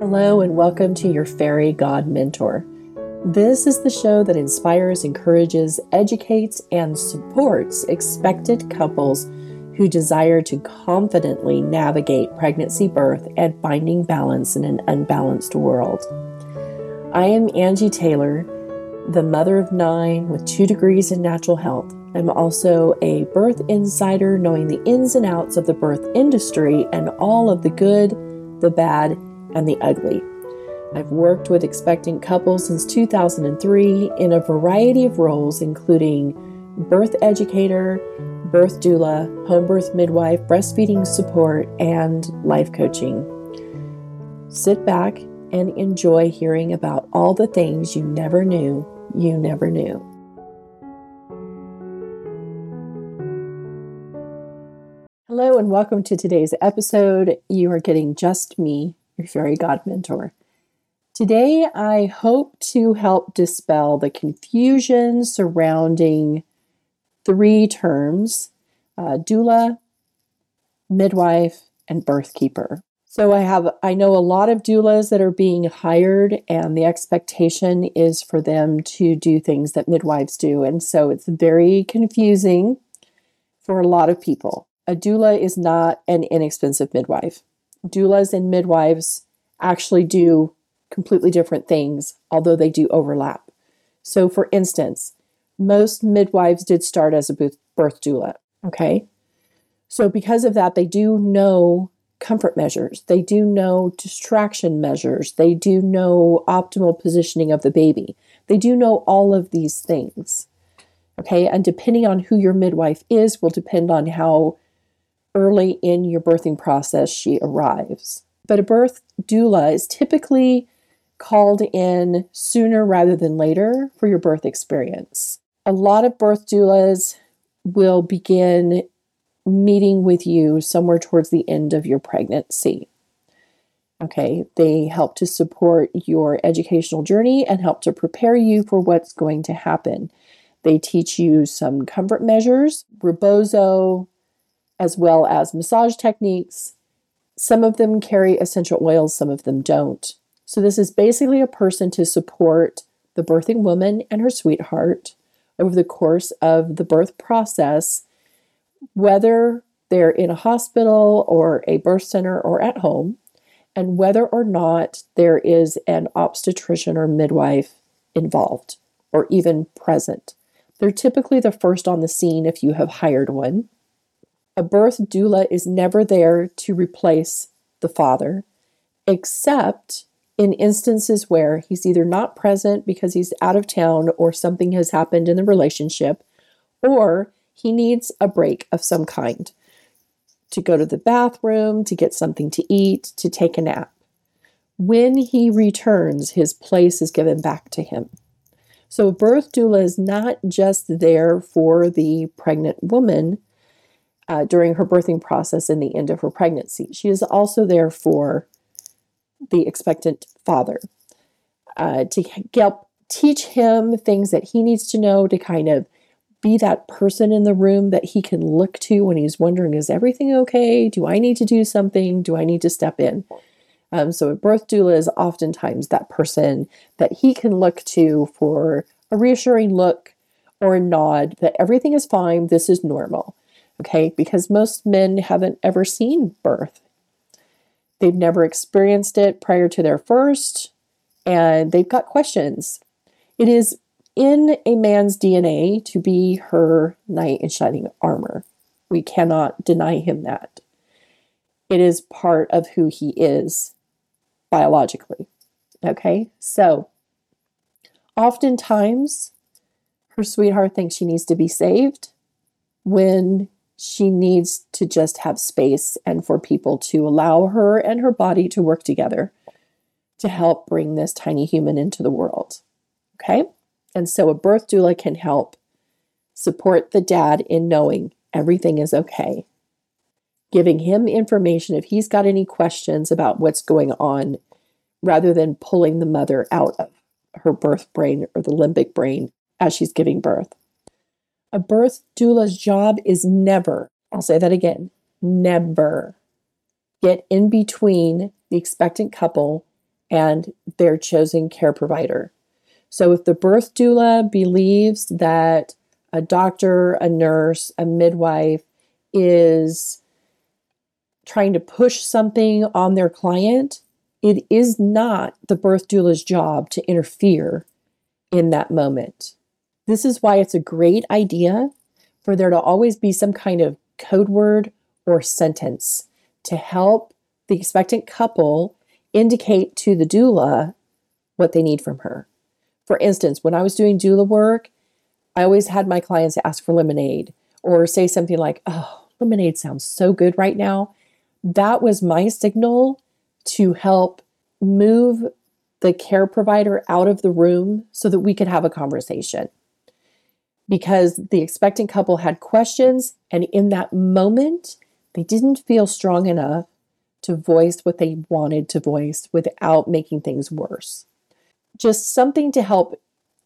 Hello, and welcome to your Fairy God Mentor. This is the show that inspires, encourages, educates, and supports expected couples who desire to confidently navigate pregnancy, birth, and finding balance in an unbalanced world. I am Angie Taylor, the mother of nine with two degrees in natural health. I'm also a birth insider, knowing the ins and outs of the birth industry and all of the good, the bad, and the ugly. I've worked with expectant couples since 2003 in a variety of roles, including birth educator, birth doula, home birth midwife, breastfeeding support, and life coaching. Sit back and enjoy hearing about all the things you never knew you never knew. Hello, and welcome to today's episode. You are getting just me your fairy god mentor. Today, I hope to help dispel the confusion surrounding three terms uh, doula, midwife, and birth keeper. So I have I know a lot of doulas that are being hired and the expectation is for them to do things that midwives do and so it's very confusing for a lot of people. A doula is not an inexpensive midwife doulas and midwives actually do completely different things, although they do overlap. So, for instance, most midwives did start as a birth doula. Okay. So, because of that, they do know comfort measures, they do know distraction measures, they do know optimal positioning of the baby, they do know all of these things. Okay. And depending on who your midwife is, will depend on how early in your birthing process she arrives. But a birth doula is typically called in sooner rather than later for your birth experience. A lot of birth doulas will begin meeting with you somewhere towards the end of your pregnancy. Okay, they help to support your educational journey and help to prepare you for what's going to happen. They teach you some comfort measures, rebozo, as well as massage techniques. Some of them carry essential oils, some of them don't. So, this is basically a person to support the birthing woman and her sweetheart over the course of the birth process, whether they're in a hospital or a birth center or at home, and whether or not there is an obstetrician or midwife involved or even present. They're typically the first on the scene if you have hired one. A birth doula is never there to replace the father, except in instances where he's either not present because he's out of town or something has happened in the relationship, or he needs a break of some kind to go to the bathroom, to get something to eat, to take a nap. When he returns, his place is given back to him. So, a birth doula is not just there for the pregnant woman, uh, during her birthing process and the end of her pregnancy. She is also there for the expectant father uh, to help teach him things that he needs to know to kind of be that person in the room that he can look to when he's wondering, is everything okay? Do I need to do something? Do I need to step in? Um, so, a birth doula is oftentimes that person that he can look to for a reassuring look or a nod that everything is fine, this is normal okay? Because most men haven't ever seen birth. They've never experienced it prior to their first, and they've got questions. It is in a man's DNA to be her knight in shining armor. We cannot deny him that. It is part of who he is biologically. Okay, so oftentimes her sweetheart thinks she needs to be saved when she needs to just have space and for people to allow her and her body to work together to help bring this tiny human into the world. Okay? And so a birth doula can help support the dad in knowing everything is okay, giving him information if he's got any questions about what's going on, rather than pulling the mother out of her birth brain or the limbic brain as she's giving birth. A birth doula's job is never, I'll say that again, never get in between the expectant couple and their chosen care provider. So if the birth doula believes that a doctor, a nurse, a midwife is trying to push something on their client, it is not the birth doula's job to interfere in that moment. This is why it's a great idea for there to always be some kind of code word or sentence to help the expectant couple indicate to the doula what they need from her. For instance, when I was doing doula work, I always had my clients ask for lemonade or say something like, Oh, lemonade sounds so good right now. That was my signal to help move the care provider out of the room so that we could have a conversation. Because the expectant couple had questions, and in that moment, they didn't feel strong enough to voice what they wanted to voice without making things worse. Just something to help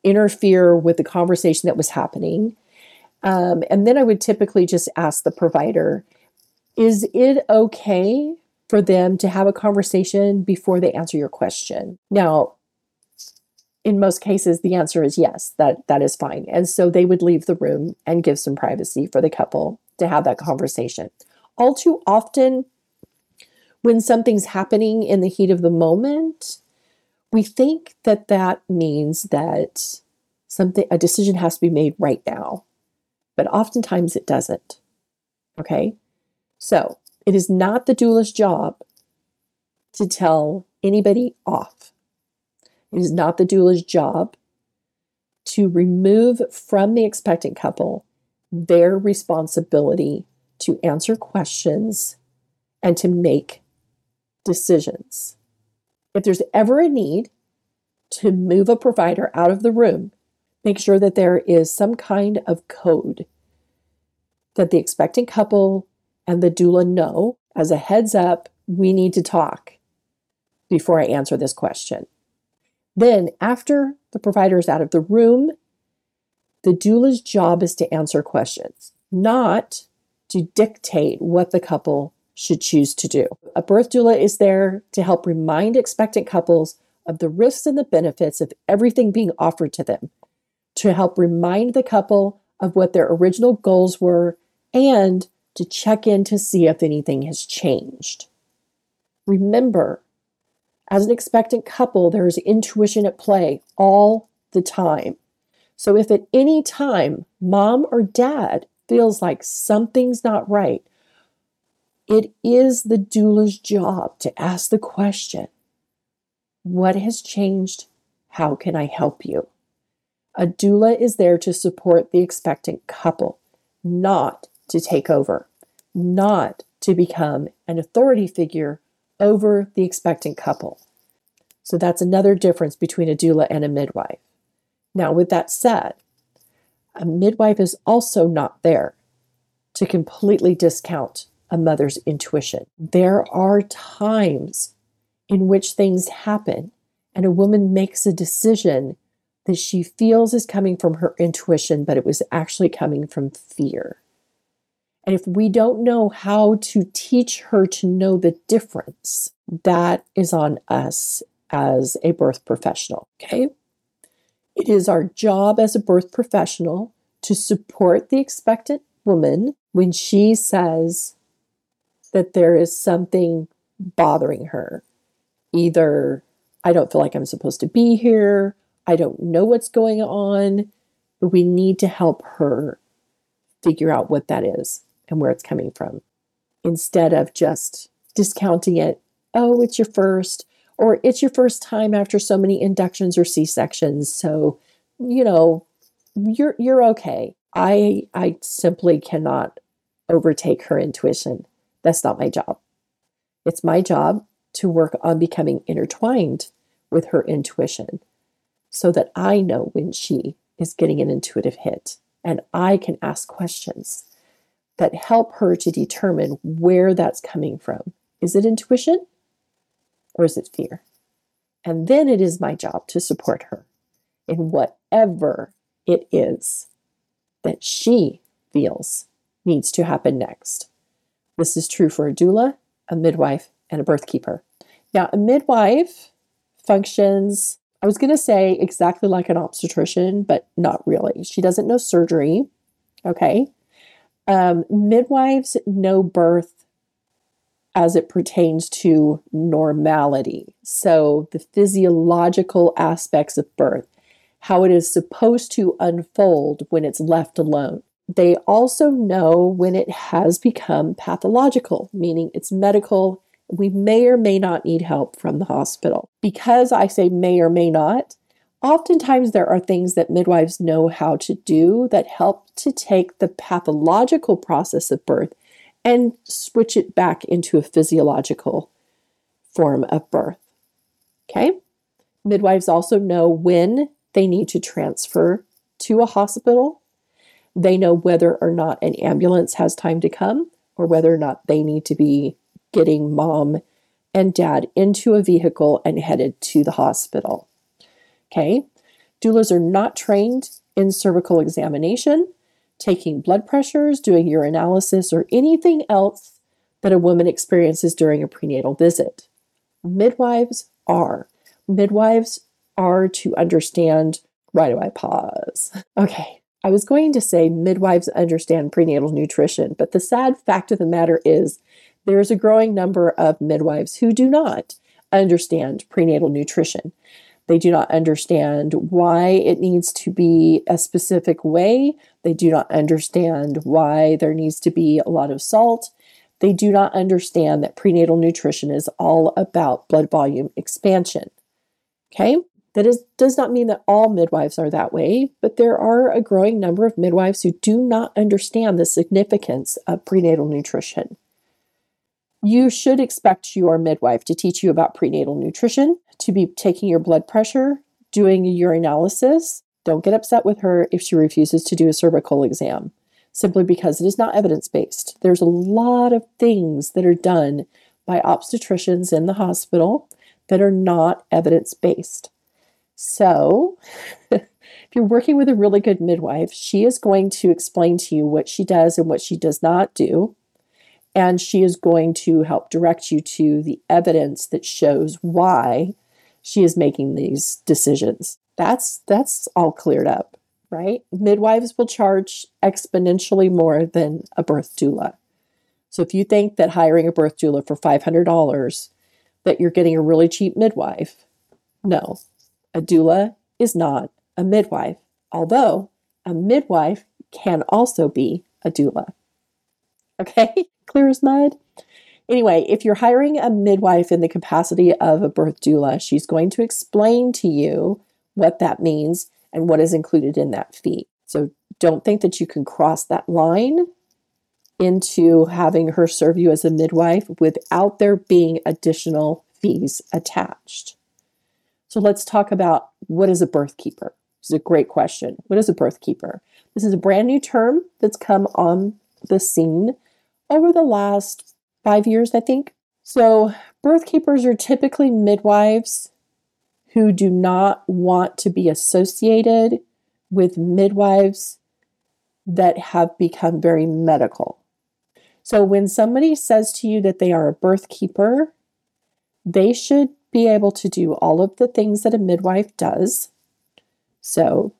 interfere with the conversation that was happening. Um, and then I would typically just ask the provider, is it okay for them to have a conversation before they answer your question? Now, in most cases, the answer is yes, that, that is fine. And so they would leave the room and give some privacy for the couple to have that conversation. All too often, when something's happening in the heat of the moment, we think that that means that something a decision has to be made right now. But oftentimes it doesn't. Okay? So, it is not the doula's job to tell anybody off. It is not the doula's job to remove from the expectant couple their responsibility to answer questions and to make decisions. If there's ever a need to move a provider out of the room, make sure that there is some kind of code that the expectant couple and the doula know as a heads up, we need to talk before I answer this question. Then, after the provider is out of the room, the doula's job is to answer questions, not to dictate what the couple should choose to do. A birth doula is there to help remind expectant couples of the risks and the benefits of everything being offered to them, to help remind the couple of what their original goals were, and to check in to see if anything has changed. Remember, as an expectant couple, there is intuition at play all the time. So if at any time mom or dad feels like something's not right, it is the doula's job to ask the question What has changed? How can I help you? A doula is there to support the expectant couple, not to take over, not to become an authority figure over the expectant couple. So that's another difference between a doula and a midwife. Now, with that said, a midwife is also not there to completely discount a mother's intuition. There are times in which things happen and a woman makes a decision that she feels is coming from her intuition, but it was actually coming from fear. And if we don't know how to teach her to know the difference, that is on us as a birth professional. Okay. It is our job as a birth professional to support the expectant woman when she says that there is something bothering her. Either I don't feel like I'm supposed to be here, I don't know what's going on, but we need to help her figure out what that is and where it's coming from instead of just discounting it. Oh, it's your first, or it's your first time after so many inductions or C-sections. So, you know, you're you're okay. I I simply cannot overtake her intuition. That's not my job. It's my job to work on becoming intertwined with her intuition so that I know when she is getting an intuitive hit and I can ask questions that help her to determine where that's coming from. Is it intuition or is it fear? And then it is my job to support her in whatever it is that she feels needs to happen next. This is true for a doula, a midwife, and a birth keeper. Now, a midwife functions, I was going to say exactly like an obstetrician, but not really. She doesn't know surgery. Okay. Um, midwives know birth as it pertains to normality. So, the physiological aspects of birth, how it is supposed to unfold when it's left alone. They also know when it has become pathological, meaning it's medical. We may or may not need help from the hospital. Because I say may or may not, oftentimes there are things that midwives know how to do that help to take the pathological process of birth and switch it back into a physiological form of birth. Okay? Midwives also know when they need to transfer to a hospital they know whether or not an ambulance has time to come or whether or not they need to be getting mom and dad into a vehicle and headed to the hospital. Okay. Doulas are not trained in cervical examination, taking blood pressures, doing urinalysis, or anything else that a woman experiences during a prenatal visit. Midwives are. Midwives are to understand. Why do I pause? Okay. I was going to say midwives understand prenatal nutrition, but the sad fact of the matter is there is a growing number of midwives who do not understand prenatal nutrition. They do not understand why it needs to be a specific way. They do not understand why there needs to be a lot of salt. They do not understand that prenatal nutrition is all about blood volume expansion. Okay? That is, does not mean that all midwives are that way, but there are a growing number of midwives who do not understand the significance of prenatal nutrition. You should expect your midwife to teach you about prenatal nutrition, to be taking your blood pressure, doing a urinalysis. Don't get upset with her if she refuses to do a cervical exam, simply because it is not evidence based. There's a lot of things that are done by obstetricians in the hospital that are not evidence based. So, if you're working with a really good midwife, she is going to explain to you what she does and what she does not do. And she is going to help direct you to the evidence that shows why she is making these decisions. That's that's all cleared up, right? Midwives will charge exponentially more than a birth doula. So if you think that hiring a birth doula for $500 that you're getting a really cheap midwife, no, a doula is not a midwife, although a midwife can also be a doula. Okay, clear as mud? Anyway, if you're hiring a midwife in the capacity of a birth doula, she's going to explain to you what that means and what is included in that fee. So don't think that you can cross that line into having her serve you as a midwife without there being additional fees attached. So let's talk about what is a birth keeper. This is a great question. What is a birth keeper? This is a brand new term that's come on the scene over the last five years, I think. So, birth keepers are typically midwives who do not want to be associated with midwives that have become very medical. So, when somebody says to you that they are a birth keeper, they should be able to do all of the things that a midwife does. So,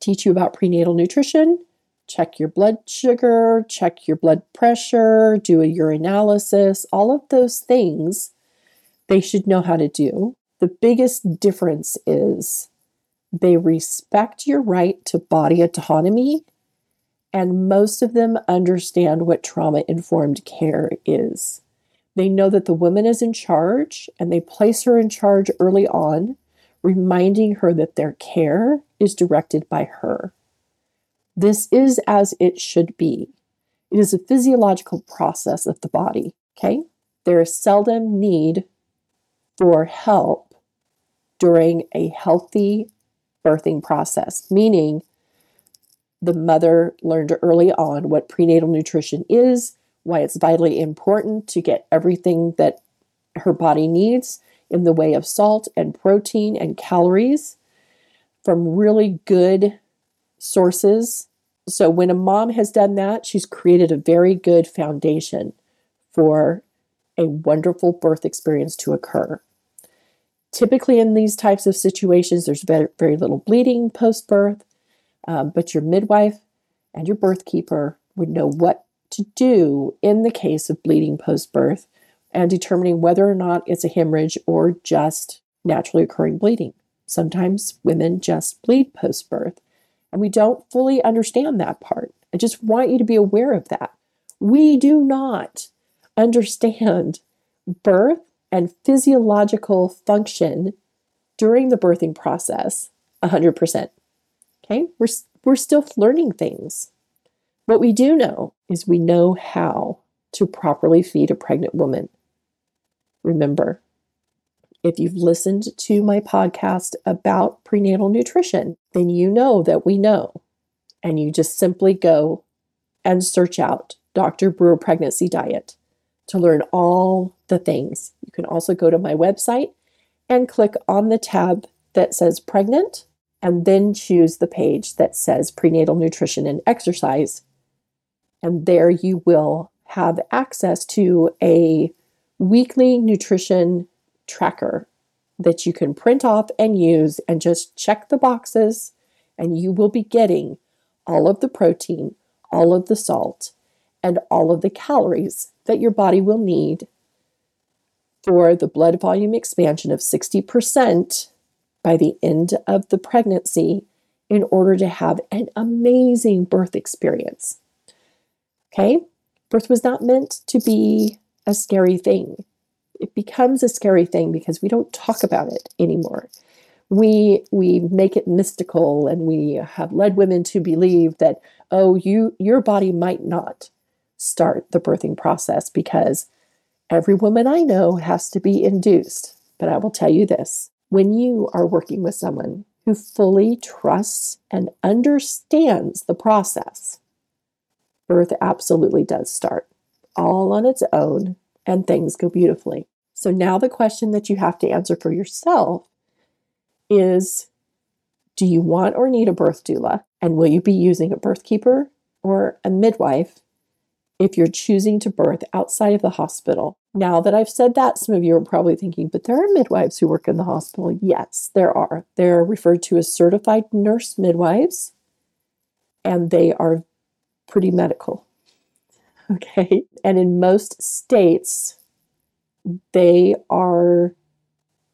teach you about prenatal nutrition, check your blood sugar, check your blood pressure, do a urinalysis, all of those things they should know how to do. The biggest difference is they respect your right to body autonomy, and most of them understand what trauma informed care is. They know that the woman is in charge and they place her in charge early on, reminding her that their care is directed by her. This is as it should be. It is a physiological process of the body, okay? There is seldom need for help during a healthy birthing process, meaning the mother learned early on what prenatal nutrition is why it's vitally important to get everything that her body needs in the way of salt and protein and calories from really good sources. So, when a mom has done that, she's created a very good foundation for a wonderful birth experience to occur. Typically, in these types of situations, there's very, little bleeding post birth, um, but your midwife and your birth keeper would know what to do in the case of bleeding post birth and determining whether or not it's a hemorrhage or just naturally occurring bleeding. Sometimes women just bleed post birth, and we don't fully understand that part. I just want you to be aware of that. We do not understand birth and physiological function during the birthing process 100%. Okay? We're, we're still learning things. What we do know is we know how to properly feed a pregnant woman. Remember, if you've listened to my podcast about prenatal nutrition, then you know that we know. And you just simply go and search out Dr. Brewer Pregnancy Diet to learn all the things. You can also go to my website and click on the tab that says pregnant and then choose the page that says prenatal nutrition and exercise. And there you will have access to a weekly nutrition tracker that you can print off and use and just check the boxes, and you will be getting all of the protein, all of the salt, and all of the calories that your body will need for the blood volume expansion of 60% by the end of the pregnancy in order to have an amazing birth experience. Okay? Birth was not meant to be a scary thing. It becomes a scary thing because we don't talk about it anymore. We we make it mystical and we have led women to believe that oh you your body might not start the birthing process because every woman I know has to be induced. But I will tell you this when you are working with someone who fully trusts and understands the process, birth absolutely does start all on its own and things go beautifully. So now the question that you have to answer for yourself is do you want or need a birth doula? And will you be using a birth keeper or a midwife if you're choosing to birth outside of the hospital. Now that I've said that, some of you are probably thinking, but there are midwives who work in the hospital. Yes, there are. They're referred to as certified nurse midwives, and they are pretty medical. Okay. And in most states, they are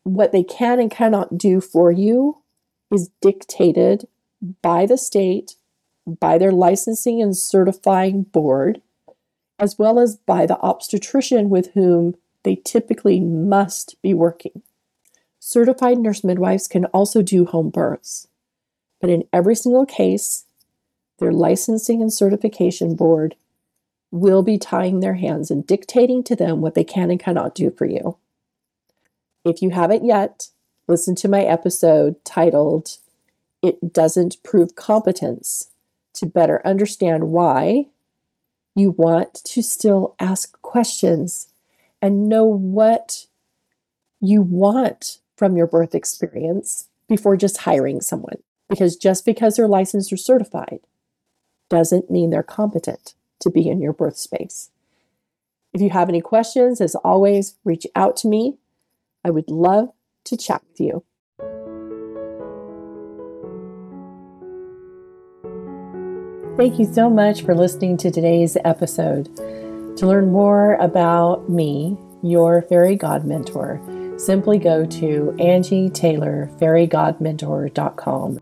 what they can and cannot do for you is dictated by the state, by their licensing and certifying board, as well as by the obstetrician with whom they typically must be working. Certified nurse midwives can also do home births, but in every single case, their licensing and certification board will be tying their hands and dictating to them what they can and cannot do for you. If you haven't yet, listen to my episode titled It Doesn't Prove Competence to better understand why you want to still ask questions and know what you want from your birth experience before just hiring someone. Because just because they're licensed or certified doesn't mean they're competent to be in your birth space. If you have any questions, as always, reach out to me. I would love to chat with you. Thank you so much for listening to today's episode. To learn more about me, your fairy god mentor, simply go to angietaylorfairygodmentor.com.